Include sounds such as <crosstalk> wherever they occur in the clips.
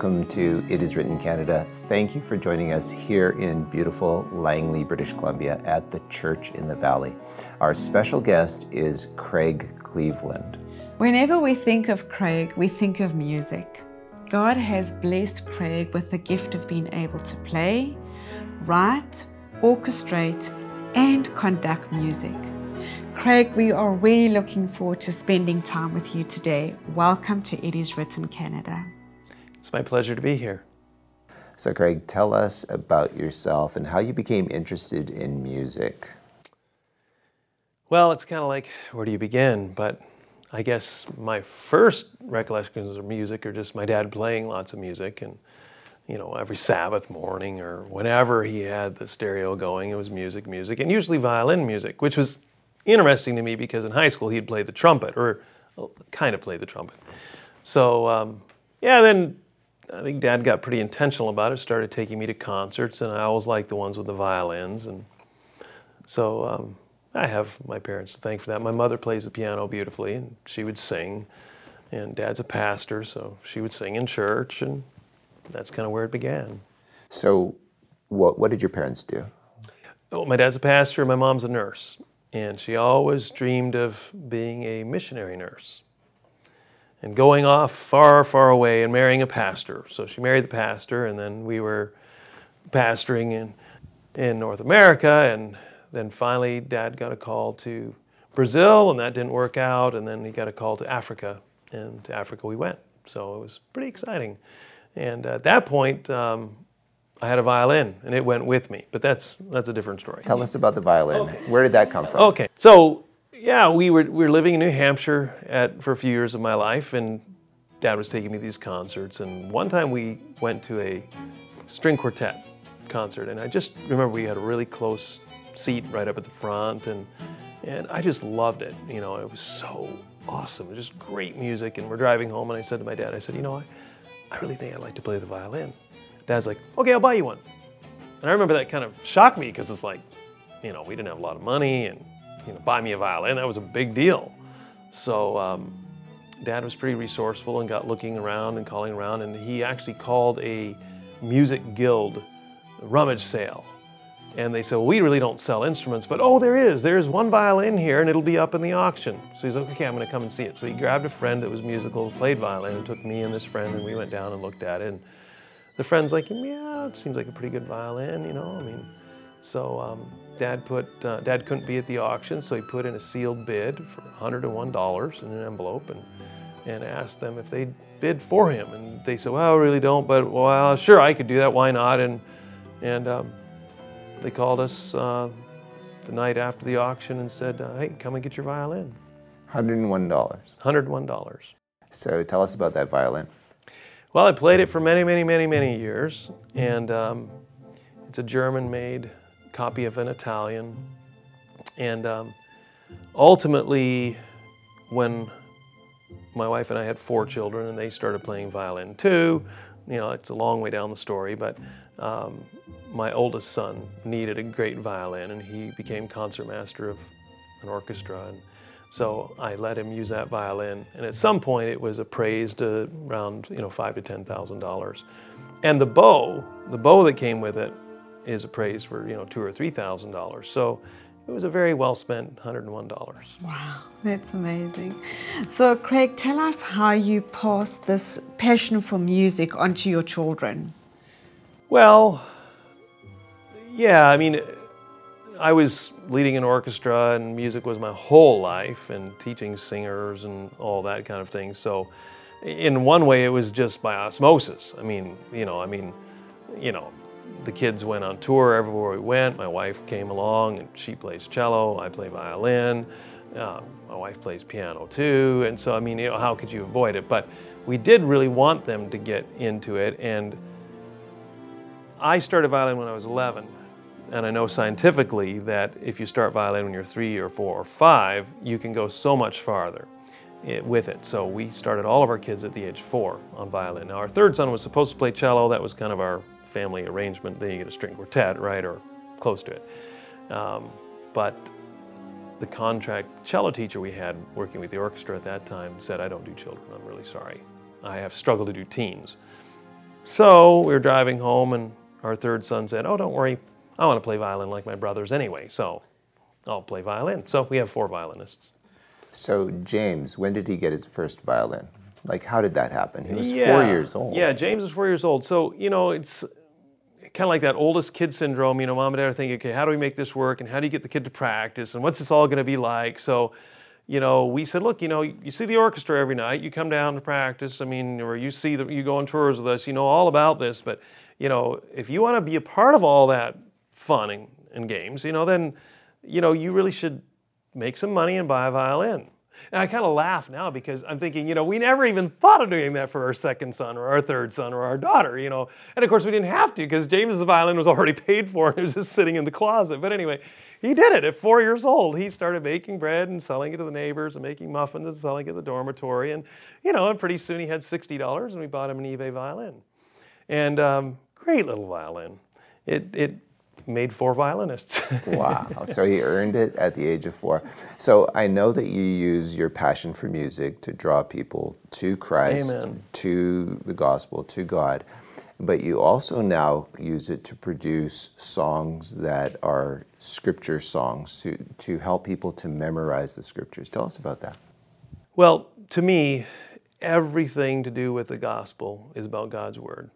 welcome to It Is Written Canada. Thank you for joining us here in beautiful Langley, British Columbia at the Church in the Valley. Our special guest is Craig Cleveland. Whenever we think of Craig, we think of music. God has blessed Craig with the gift of being able to play, write, orchestrate, and conduct music. Craig, we are really looking forward to spending time with you today. Welcome to It Is Written Canada. It's my pleasure to be here. So, Craig, tell us about yourself and how you became interested in music. Well, it's kind of like where do you begin? But I guess my first recollections of music are just my dad playing lots of music and you know, every Sabbath morning or whenever he had the stereo going, it was music, music, and usually violin music, which was interesting to me because in high school he'd play the trumpet or kind of played the trumpet. So, um, yeah, then I think dad got pretty intentional about it, started taking me to concerts, and I always liked the ones with the violins. And so um, I have my parents to thank for that. My mother plays the piano beautifully, and she would sing. And dad's a pastor, so she would sing in church, and that's kind of where it began. So, what, what did your parents do? Oh, my dad's a pastor, my mom's a nurse, and she always dreamed of being a missionary nurse and going off far, far away and marrying a pastor. So she married the pastor, and then we were pastoring in, in North America, and then finally, dad got a call to Brazil, and that didn't work out, and then he got a call to Africa, and to Africa we went. So it was pretty exciting. And at that point, um, I had a violin, and it went with me. But that's that's a different story. Tell us about the violin. Okay. Where did that come from? Okay, so yeah, we were we were living in New Hampshire at, for a few years of my life, and Dad was taking me to these concerts. And one time we went to a string quartet concert, and I just remember we had a really close seat right up at the front, and and I just loved it. You know, it was so awesome. Just great music. And we're driving home, and I said to my dad, I said, you know, I, I really think I'd like to play the violin. Dad's like, okay, I'll buy you one. And I remember that kind of shocked me because it's like, you know, we didn't have a lot of money and, you know, buy me a violin, that was a big deal. So um, dad was pretty resourceful and got looking around and calling around and he actually called a music guild rummage sale. And they said, well, we really don't sell instruments, but oh, there is. There's one violin here and it'll be up in the auction. So he's like, okay, I'm gonna come and see it. So he grabbed a friend that was musical, played violin, and took me and this friend and we went down and looked at it. And the friend's like, yeah, it seems like a pretty good violin, you know. I mean, so um, dad put, uh, dad couldn't be at the auction, so he put in a sealed bid for $101 in an envelope and, and asked them if they'd bid for him. And they said, well, I really don't, but well, sure, I could do that. Why not? And, and um, they called us uh, the night after the auction and said, uh, hey, come and get your violin. $101. $101. So tell us about that violin. Well, I played it for many, many, many, many years, and um, it's a German-made copy of an Italian. And um, ultimately, when my wife and I had four children, and they started playing violin too, you know, it's a long way down the story, but um, my oldest son needed a great violin, and he became concertmaster of an orchestra. And so I let him use that violin, and at some point it was appraised around you know five to ten thousand dollars. And the bow, the bow that came with it, is appraised for you know two or three thousand dollars. So it was a very well spent $101. Wow, that's amazing. So, Craig, tell us how you passed this passion for music onto your children. Well, yeah, I mean, I was leading an orchestra and music was my whole life and teaching singers and all that kind of thing. So in one way it was just by osmosis. I mean, you know, I mean, you know, the kids went on tour everywhere we went. My wife came along and she plays cello, I play violin. Uh, my wife plays piano too. And so, I mean, you know, how could you avoid it? But we did really want them to get into it. And I started violin when I was 11 and I know scientifically that if you start violin when you're three or four or five, you can go so much farther with it. So we started all of our kids at the age four on violin. Now our third son was supposed to play cello. That was kind of our family arrangement. Then you get a string quartet, right, or close to it. Um, but the contract cello teacher we had working with the orchestra at that time said, I don't do children, I'm really sorry. I have struggled to do teens. so we were driving home, and our third son said, Oh, don't worry, I want to play violin like my brothers anyway, so I'll play violin. So we have four violinists. So, James, when did he get his first violin? Like, how did that happen? He was four years old. Yeah, James was four years old. So, you know, it's kind of like that oldest kid syndrome. You know, mom and dad are thinking, okay, how do we make this work? And how do you get the kid to practice? And what's this all going to be like? So, you know, we said, look, you know, you see the orchestra every night. You come down to practice. I mean, or you see that you go on tours with us. You know all about this. But, you know, if you want to be a part of all that fun and, and games, you know, then, you know, you really should make some money and buy a violin. And I kind of laugh now because I'm thinking, you know, we never even thought of doing that for our second son or our third son or our daughter, you know. And of course, we didn't have to because James's violin was already paid for and it was just sitting in the closet. But anyway, he did it at four years old. He started making bread and selling it to the neighbors and making muffins and selling it at the dormitory. And, you know, and pretty soon he had $60 and we bought him an eBay violin. And um, great little violin. It, it made four violinists. <laughs> wow. So he earned it at the age of four. So I know that you use your passion for music to draw people to Christ, Amen. to the gospel, to God. But you also now use it to produce songs that are scripture songs to, to help people to memorize the scriptures. Tell us about that. Well, to me, everything to do with the gospel is about God's word.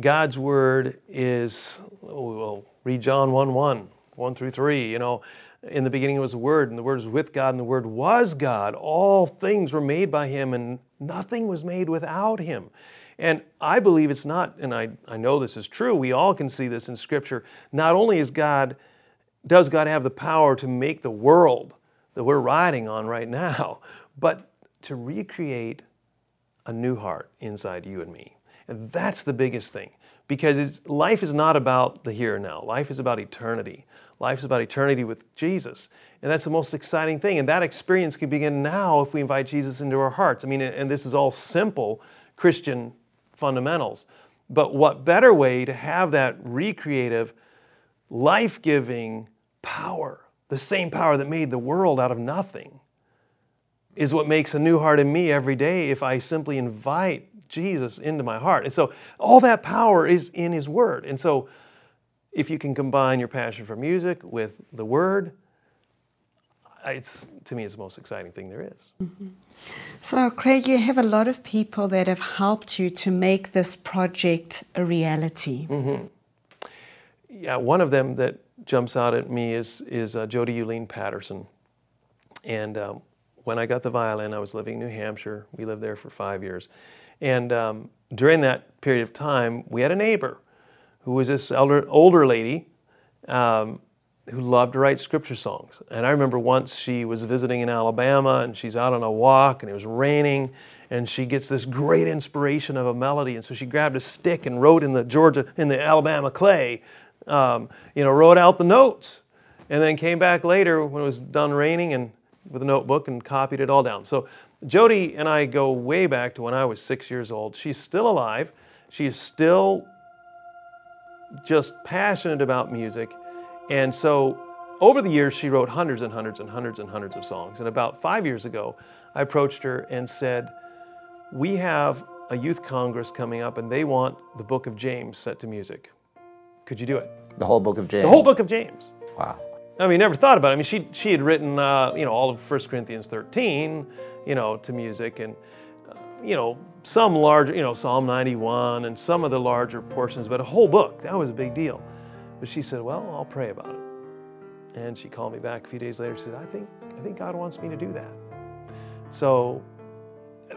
God's word is, well, read John 1 1, 1 through 3. You know, in the beginning was the Word, and the Word was with God, and the Word was God. All things were made by Him, and nothing was made without Him. And I believe it's not, and I, I know this is true, we all can see this in Scripture. Not only is God, does God have the power to make the world that we're riding on right now, <laughs> but to recreate a new heart inside you and me. And that's the biggest thing because life is not about the here and now. Life is about eternity. Life is about eternity with Jesus. And that's the most exciting thing. And that experience can begin now if we invite Jesus into our hearts. I mean, and this is all simple Christian fundamentals. But what better way to have that recreative, life giving power, the same power that made the world out of nothing, is what makes a new heart in me every day if I simply invite Jesus into my heart. And so all that power is in His Word. And so if you can combine your passion for music with the Word, it's to me it's the most exciting thing there is. Mm-hmm. So, Craig, you have a lot of people that have helped you to make this project a reality. Mm-hmm. Yeah, one of them that jumps out at me is is uh, Jody Euleen Patterson, and um, when I got the violin, I was living in New Hampshire. We lived there for five years, and um, during that period of time, we had a neighbor who was this elder, older lady um, who loved to write scripture songs. And I remember once she was visiting in Alabama and she's out on a walk and it was raining and she gets this great inspiration of a melody. And so she grabbed a stick and wrote in the Georgia, in the Alabama clay, um, you know, wrote out the notes. And then came back later when it was done raining and with a notebook and copied it all down. So Jody and I go way back to when I was six years old. She's still alive. She's still just passionate about music. And so over the years, she wrote hundreds and hundreds and hundreds and hundreds of songs. And about five years ago, I approached her and said, We have a youth congress coming up, and they want the book of James set to music. Could you do it? The whole book of James? The whole book of James. Wow. I mean, never thought about it. I mean, she, she had written, uh, you know, all of 1 Corinthians 13, you know, to music and, uh, you know, some larger, you know, Psalm 91 and some of the larger portions, but a whole book, that was a big deal. But she said, well, I'll pray about it. And she called me back a few days later. She said, I think, I think God wants me to do that. So,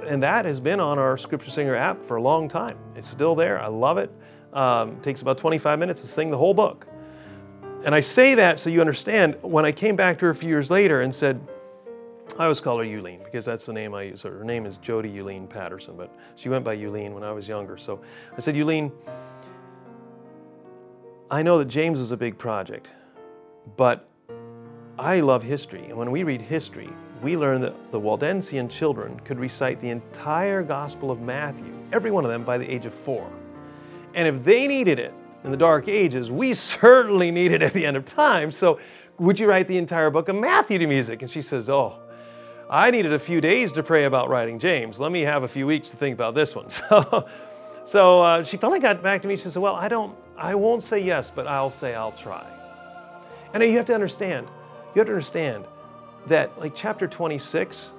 and that has been on our Scripture Singer app for a long time. It's still there. I love it. Um, it takes about 25 minutes to sing the whole book. And I say that so you understand. When I came back to her a few years later and said, I always call her Euleen because that's the name I use. Her name is Jody Euleen Patterson, but she went by Euleen when I was younger. So I said, Euleen, I know that James was a big project, but I love history. And when we read history, we learn that the Waldensian children could recite the entire Gospel of Matthew, every one of them, by the age of four. And if they needed it in the Dark Ages, we certainly need it at the end of time. So, would you write the entire book of Matthew to music? And she says, Oh, I needed a few days to pray about writing James. Let me have a few weeks to think about this one. <laughs> So, so uh, she finally got back to me. She said, "Well, I don't, I won't say yes, but I'll say I'll try." And you have to understand, you have to understand that like chapter 26,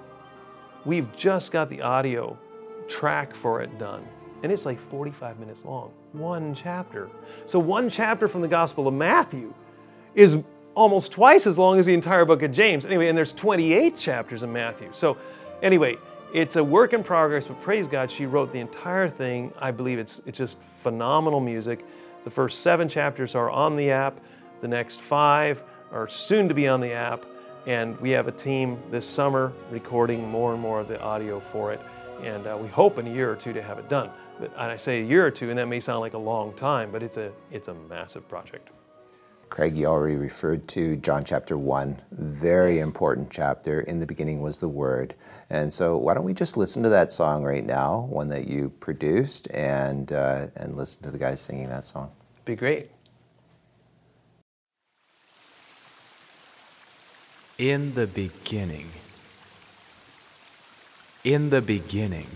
we've just got the audio track for it done. And it's like 45 minutes long, one chapter. So, one chapter from the Gospel of Matthew is almost twice as long as the entire book of James. Anyway, and there's 28 chapters in Matthew. So, anyway, it's a work in progress, but praise God, she wrote the entire thing. I believe it's, it's just phenomenal music. The first seven chapters are on the app, the next five are soon to be on the app. And we have a team this summer recording more and more of the audio for it. And uh, we hope in a year or two to have it done. But, and I say a year or two, and that may sound like a long time, but it's a, it's a massive project. Craig, you already referred to John chapter 1, very important chapter. In the beginning was the Word. And so, why don't we just listen to that song right now, one that you produced, and, uh, and listen to the guys singing that song? Be great. In the beginning, in the beginning,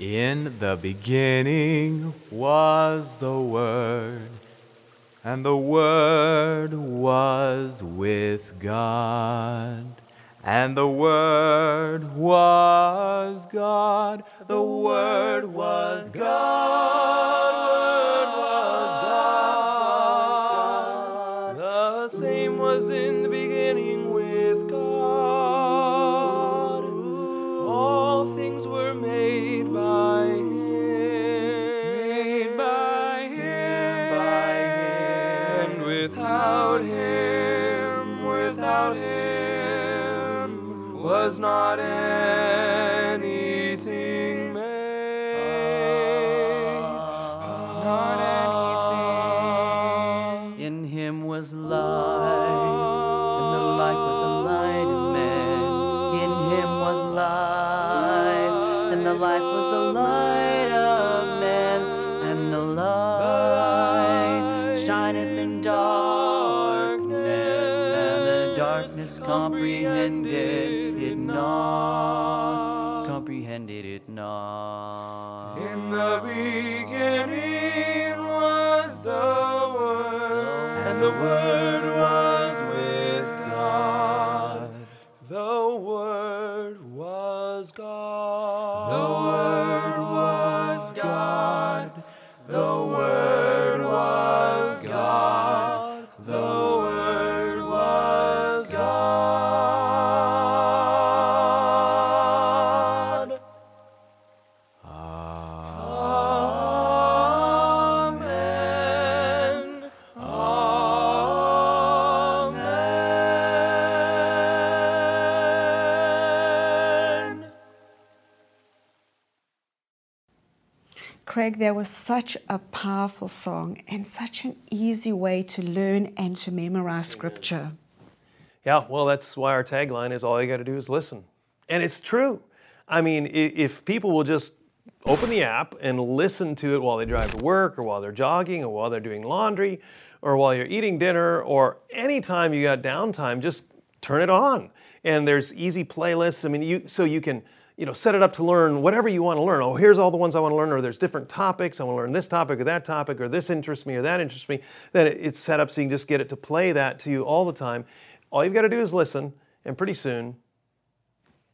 in the beginning was the Word, and the Word was with God, and the Word was God, the Word was God, Word was God, the same was in Craig, there was such a powerful song and such an easy way to learn and to memorize scripture. Yeah, well, that's why our tagline is all you got to do is listen. And it's true. I mean, if people will just open the app and listen to it while they drive to work or while they're jogging or while they're doing laundry or while you're eating dinner or anytime you got downtime, just turn it on. And there's easy playlists. I mean, you so you can you know set it up to learn whatever you want to learn. Oh, here's all the ones I want to learn, or there's different topics. I want to learn this topic or that topic, or this interests me or that interests me. Then it's set up so you can just get it to play that to you all the time. All you've got to do is listen, and pretty soon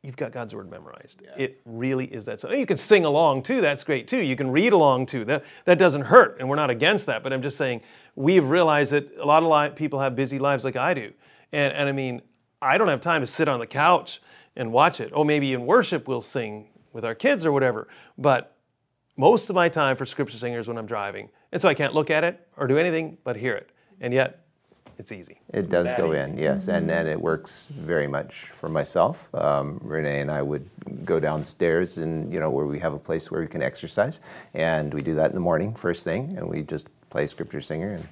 you've got God's word memorized. It really is that. So you can sing along too. That's great too. You can read along too. That that doesn't hurt, and we're not against that. But I'm just saying we've realized that a lot of li- people have busy lives like I do, and and I mean I don't have time to sit on the couch and watch it. Oh, maybe in worship we'll sing with our kids or whatever. But most of my time for scripture singers when I'm driving, and so I can't look at it or do anything but hear it. And yet, it's easy. It does go in, yes, and, and it works very much for myself. Um, Renee and I would go downstairs and, you know, where we have a place where we can exercise, and we do that in the morning, first thing, and we just play Scripture Singer, and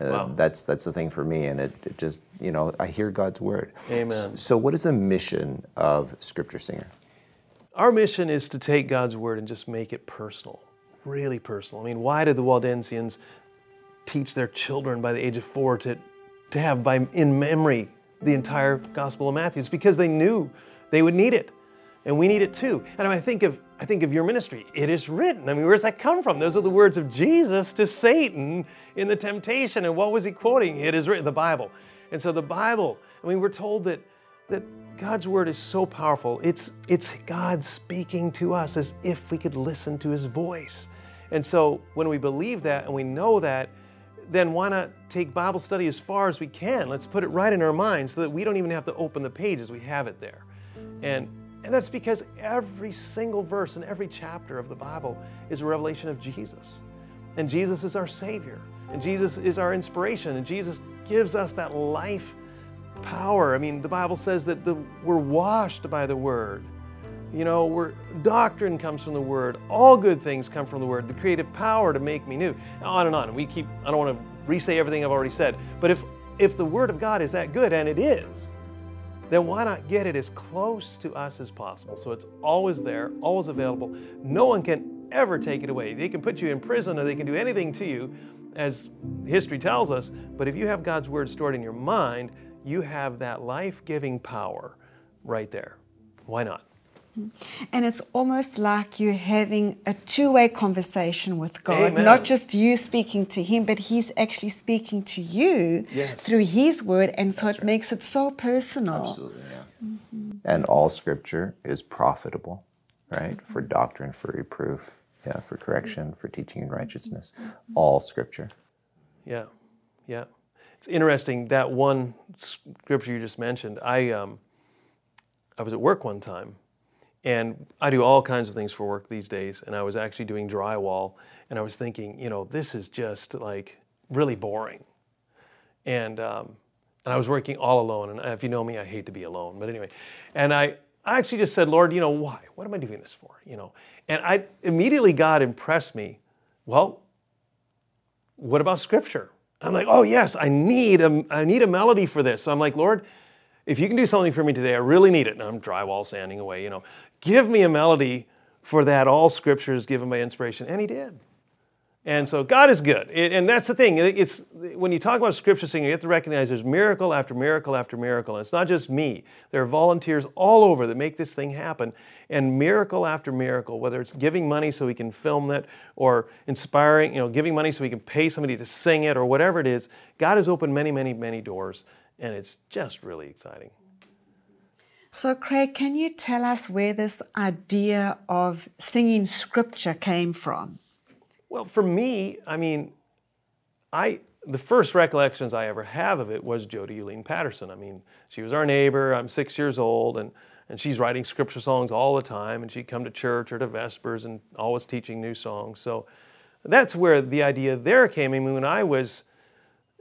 uh, Wow. that's that's the thing for me, and it, it just, you know, I hear God's Word. Amen. So what is the mission of Scripture Singer? Our mission is to take God's word and just make it personal, really personal. I mean, why did the Waldensians teach their children by the age of four to, to have by in memory the entire Gospel of Matthew? It's because they knew they would need it. And we need it too. And I think of I think of your ministry. It is written. I mean, where does that come from? Those are the words of Jesus to Satan in the temptation. And what was he quoting? It is written, the Bible. And so the Bible, I mean, we're told that that God's word is so powerful. It's it's God speaking to us as if we could listen to his voice. And so when we believe that and we know that, then why not take Bible study as far as we can? Let's put it right in our minds so that we don't even have to open the pages. We have it there. And and that's because every single verse in every chapter of the Bible is a revelation of Jesus. And Jesus is our Savior. And Jesus is our inspiration. And Jesus gives us that life power. I mean, the Bible says that the, we're washed by the Word. You know, we're, doctrine comes from the Word. All good things come from the Word. The creative power to make me new. On and on. We keep, I don't want to re-say everything I've already said. But if, if the Word of God is that good, and it is, then why not get it as close to us as possible so it's always there, always available? No one can ever take it away. They can put you in prison or they can do anything to you, as history tells us, but if you have God's Word stored in your mind, you have that life giving power right there. Why not? And it's almost like you're having a two way conversation with God, Amen. not just you speaking to Him, but He's actually speaking to you Yes. through His word. And so it makes it so personal. Absolutely, yeah. Mm-hmm. And all scripture is profitable, right? For mm-hmm. doctrine, for reproof, yeah, for correction, for teaching in righteousness. Mm-hmm. All scripture. Yeah, yeah. It's interesting that one scripture you just mentioned. I um, I was at work one time, and I do all kinds of things for work these days. And I was actually doing drywall, and I was thinking, you know, this is just like really boring. And um, and I was working all alone. And if you know me, I hate to be alone. But anyway, and I I actually just said, Lord, you know, why? What am I doing this for? You know, and I immediately God impressed me. Well, what about scripture? I'm like, oh yes, I need a, I need a melody for this. So I'm like, Lord, if you can do something for me today, I really need it. And I'm drywall sanding away, you know. Give me a melody for that. All scripture is given by inspiration. And he did. And so God is good. And that's the thing. It- It's when you talk about scripture singing, you have to recognize there's miracle after miracle after miracle. And it's not just me. There are volunteers all over that make this thing happen. And miracle after miracle, whether it's giving money so we can film it or inspiring, you know, giving money so we can pay somebody to sing it or whatever it is, God has opened many, many, many doors. And it's just really exciting. So, Craig, can you tell us where this idea of singing scripture came from? Well, for me, I mean, I the first recollections I ever have of it was Jody Euleen Patterson. I mean, she was our neighbor. I'm six years old, and and she's writing scripture songs all the time. And she'd come to church or to Vespers and always teaching new songs. So that's where the idea there came. I mean, when I was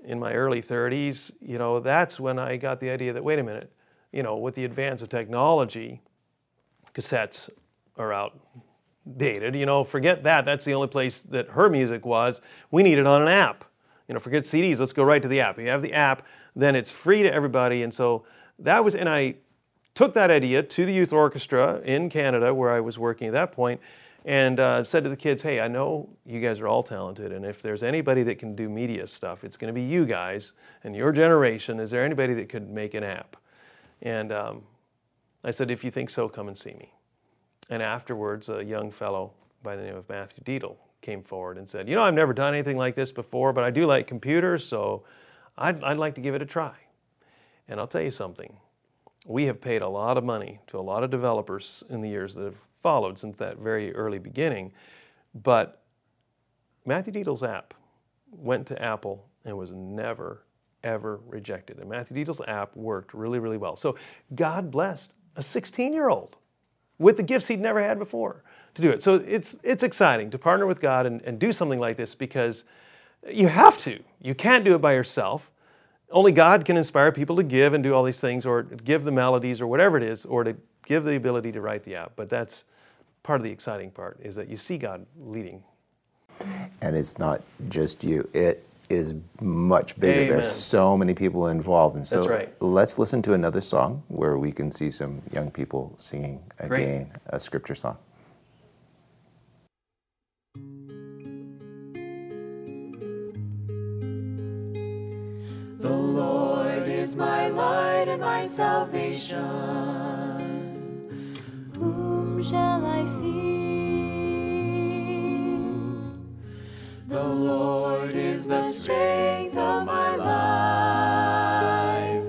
in my early 30s, you know, that's when I got the idea that wait a minute, you know, with the advance of technology, cassettes are outdated. You know, forget that. That's the only place that her music was. We need it on an app. You know, forget CDs. Let's go right to the app. You have the app, then it's free to everybody. And so that was, and I took that idea to the youth orchestra in Canada where I was working at that point and uh, said to the kids, hey, I know you guys are all talented, and if there's anybody that can do media stuff, it's going to be you guys and your generation. Is there anybody that could make an app? And um, I said, if you think so, come and see me. And afterwards, a young fellow by the name of Matthew Deedle came forward and said, you know, I've never done anything like this before, but I do like computers, so I'd, I'd like to give it a try. And I'll tell you something. We have paid a lot of money to a lot of developers in the years that have followed since that very early beginning. But Matthew Deedle's app went to Apple and was never, ever rejected. And Matthew Deedle's app worked really, really well. So God blessed a 16 year old with the gifts he'd never had before to do it. So it's, it's exciting to partner with God and, and do something like this because you have to. You can't do it by yourself. Only God can inspire people to give and do all these things, or give the melodies, or whatever it is, or to give the ability to write the app. But that's part of the exciting part is that you see God leading. And it's not just you. It is much bigger. Amen. There's so many people involved. And so That's right. let's listen to another song where we can see some young people singing Great. again a scripture song. The Lord is my light and my salvation. Whom shall I fear? The Lord is the strength of my life.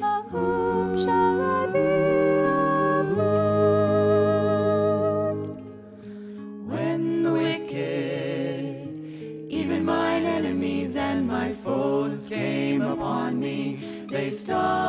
Of whom shall I be afraid? When the wicked, even mine enemies and my foes came upon me, they stumbled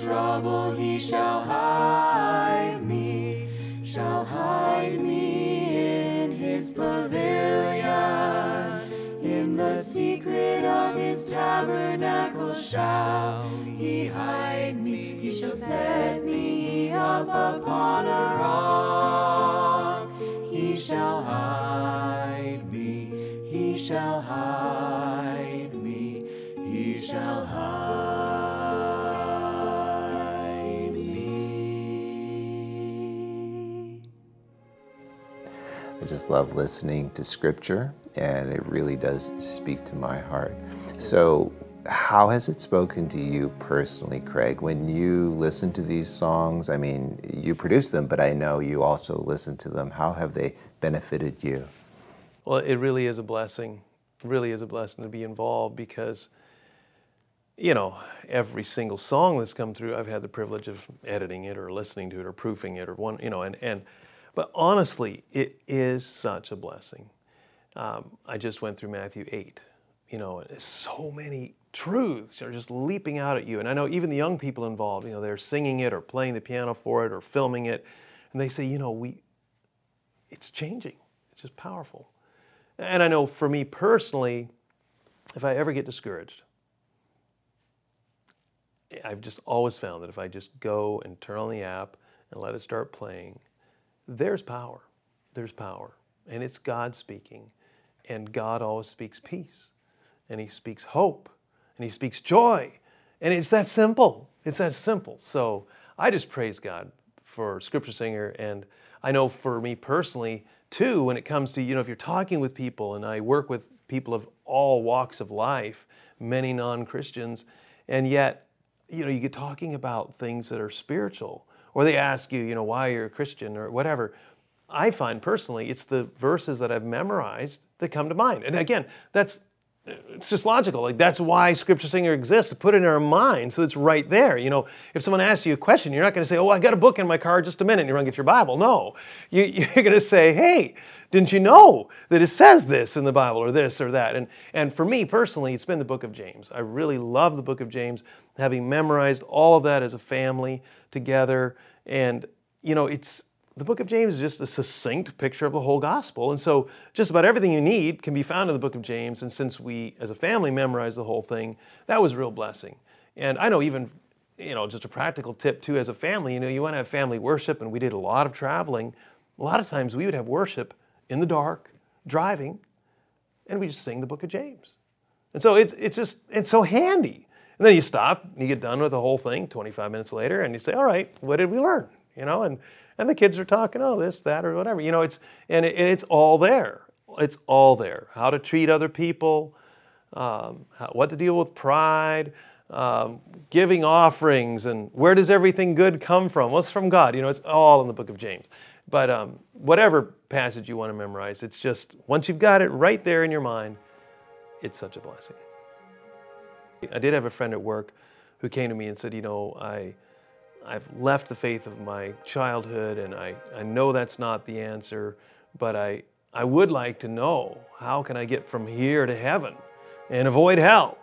trouble he shall hide me, shall hide me in his pavilion. In the secret of his tabernacle shall he hide me. He shall set me up upon a rock. He shall hide me. He shall hide love listening to scripture, and it really does speak to my heart. So, how has it spoken to you personally, Craig? When you listen to these songs, I mean, you produce them, but I know you also listen to them. How have they benefited you? Well, it really is a blessing. It really is a blessing to be involved because, you know, every single song that's come through, I've had the privilege of editing it or listening to it or proofing it or one, you know, and, and but honestly, it is such a blessing. Um, I just went through Matthew 8, you know, so many truths are just leaping out at you. And I know even the young people involved, you know, they're singing it or playing the piano for it or filming it. And they say, you know, we, it's changing. It's just powerful. And I know for me personally, if I ever get discouraged, I've just always found that if I just go and turn on the app and let it start playing, there's power. There's power. And it's God speaking. And God always speaks peace. And He speaks hope. And He speaks joy. And it's that simple. It's that simple. So I just praise God for Scripture Singer. And I know for me personally, too, when it comes to, you know, if you're talking with people, and I work with people of all walks of life, many non Christians, and yet, you know, you get talking about things that are spiritual, or they ask you, you know, why you're a Christian or whatever. I find personally it's the verses that I've memorized that come to mind. And again, that's it's just logical. Like that's why Scripture Singer exists to put it in our mind, so it's right there. You know, if someone asks you a question, you're not going to say, "Oh, I got a book in my car. Just a minute." And you run get your Bible. No, you, <laughs> you're going to say, "Hey, didn't you know that it says this in the Bible, or this or that?" And and for me personally, it's been the Book of James. I really love the Book of James, having memorized all of that as a family together, and you know, it's the book of James is just a succinct picture of the whole gospel. And so just about everything you need can be found in the book of James. And since we as a family memorized the whole thing, that was a real blessing. And I know even, you know, just a practical tip too as a family, you know, you want to have family worship, and we did a lot of traveling. A lot of times we would have worship in the dark, driving, and we just sing the book of James. And so it's, it's just, it's so handy. And then you stop, and you get done with the whole thing 25 minutes later, and you say, all right, what did we learn? You know, and and the kids are talking, oh, this, that, or whatever. You know, it's and, it, it's all there. It's all there. How to treat other people, um, how, what to deal with pride, um, giving offerings, and where does everything good come from? What's from God? You know, it's all in the book of James. But um, whatever passage you want to memorize, it's just once you've got it right there in your mind, it's such a blessing. I did have a friend at work who came to me and said, you know, I I've left the faith of my childhood and I, I know that's not the answer, but I, I would like to know how can I get from here to heaven? and avoid hell.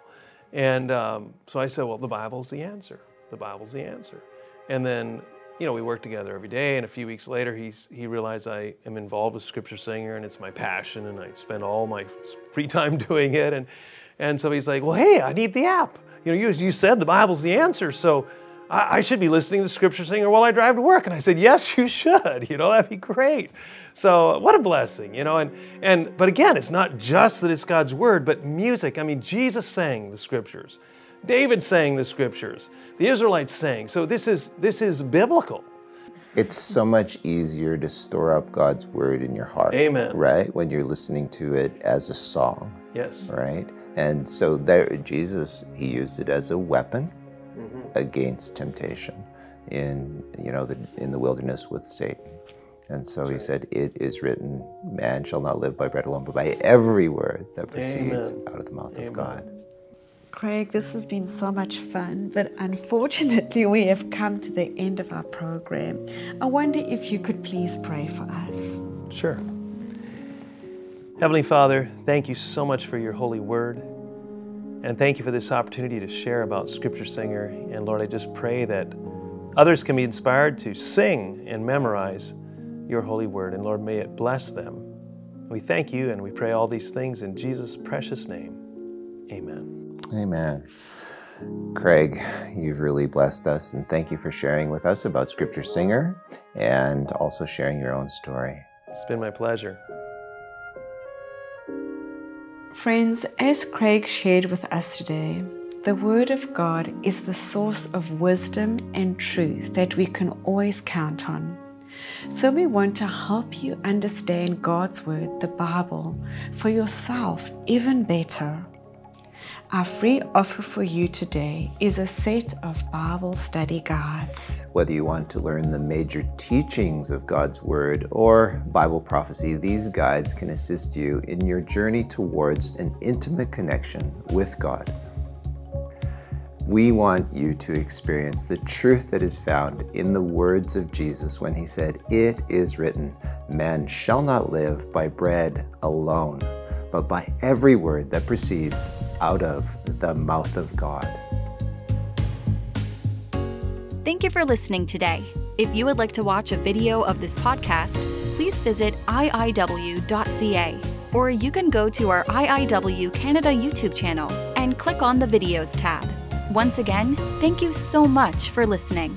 And um, so I said, well, the Bible's the answer. The Bible's the answer. And then, you know, we worked together every day. And a few weeks later, he's, he realized I am involved with Scripture Singer and it's my passion and I spend all my free time <laughs> doing it. And, and so he's like, well, hey, I need the app. You know, you, you said the Bible's the answer. So I, I should be listening to Scripture Singer while I drive to work. And I said, yes, you should. <laughs> You know, that'd be great. So what a blessing, you know. And and but again, it's not just that it's God's word, but music. I mean, Jesus sang the scriptures. David sang the scriptures. The Israelites sang. So this is this is biblical. It's so much easier to store up God's word in your heart. Amen. Right? When you're listening to it as a song. Yes. Right? And so there Jesus, he used it as a weapon mm-hmm. against temptation in you know the in the wilderness with Satan. And so he said, It is written, man shall not live by bread alone, but by every word that proceeds Amen. out of the mouth Amen. of God. Craig, this has been so much fun, but unfortunately, we have come to the end of our program. I wonder if you could please pray for us. Sure. Heavenly Father, thank you so much for your holy word. And thank you for this opportunity to share about Scripture Singer. And Lord, I just pray that others can be inspired to sing and memorize your holy word. And Lord, may it bless them. We thank you and we pray all these things in Jesus' precious name. Amen. Amen. Craig, you've really blessed us, and thank you for sharing with us about Scripture Singer and also sharing your own story. It's been my pleasure. Friends, as Craig shared with us today, the Word of God is the source of wisdom and truth that we can always count on. So, we want to help you understand God's Word, the Bible, for yourself even better. Our free offer for you today is a set of Bible study guides. Whether you want to learn the major teachings of God's Word or Bible prophecy, these guides can assist you in your journey towards an intimate connection with God. We want you to experience the truth that is found in the words of Jesus when he said, It is written, man shall not live by bread alone, but by every word that proceeds out of the mouth of God. Thank you for listening today. If you would like to watch a video of this podcast, please visit iiw.ca or you can go to our IIW Canada YouTube channel and click on the Videos tab. Once again, thank you so much for listening.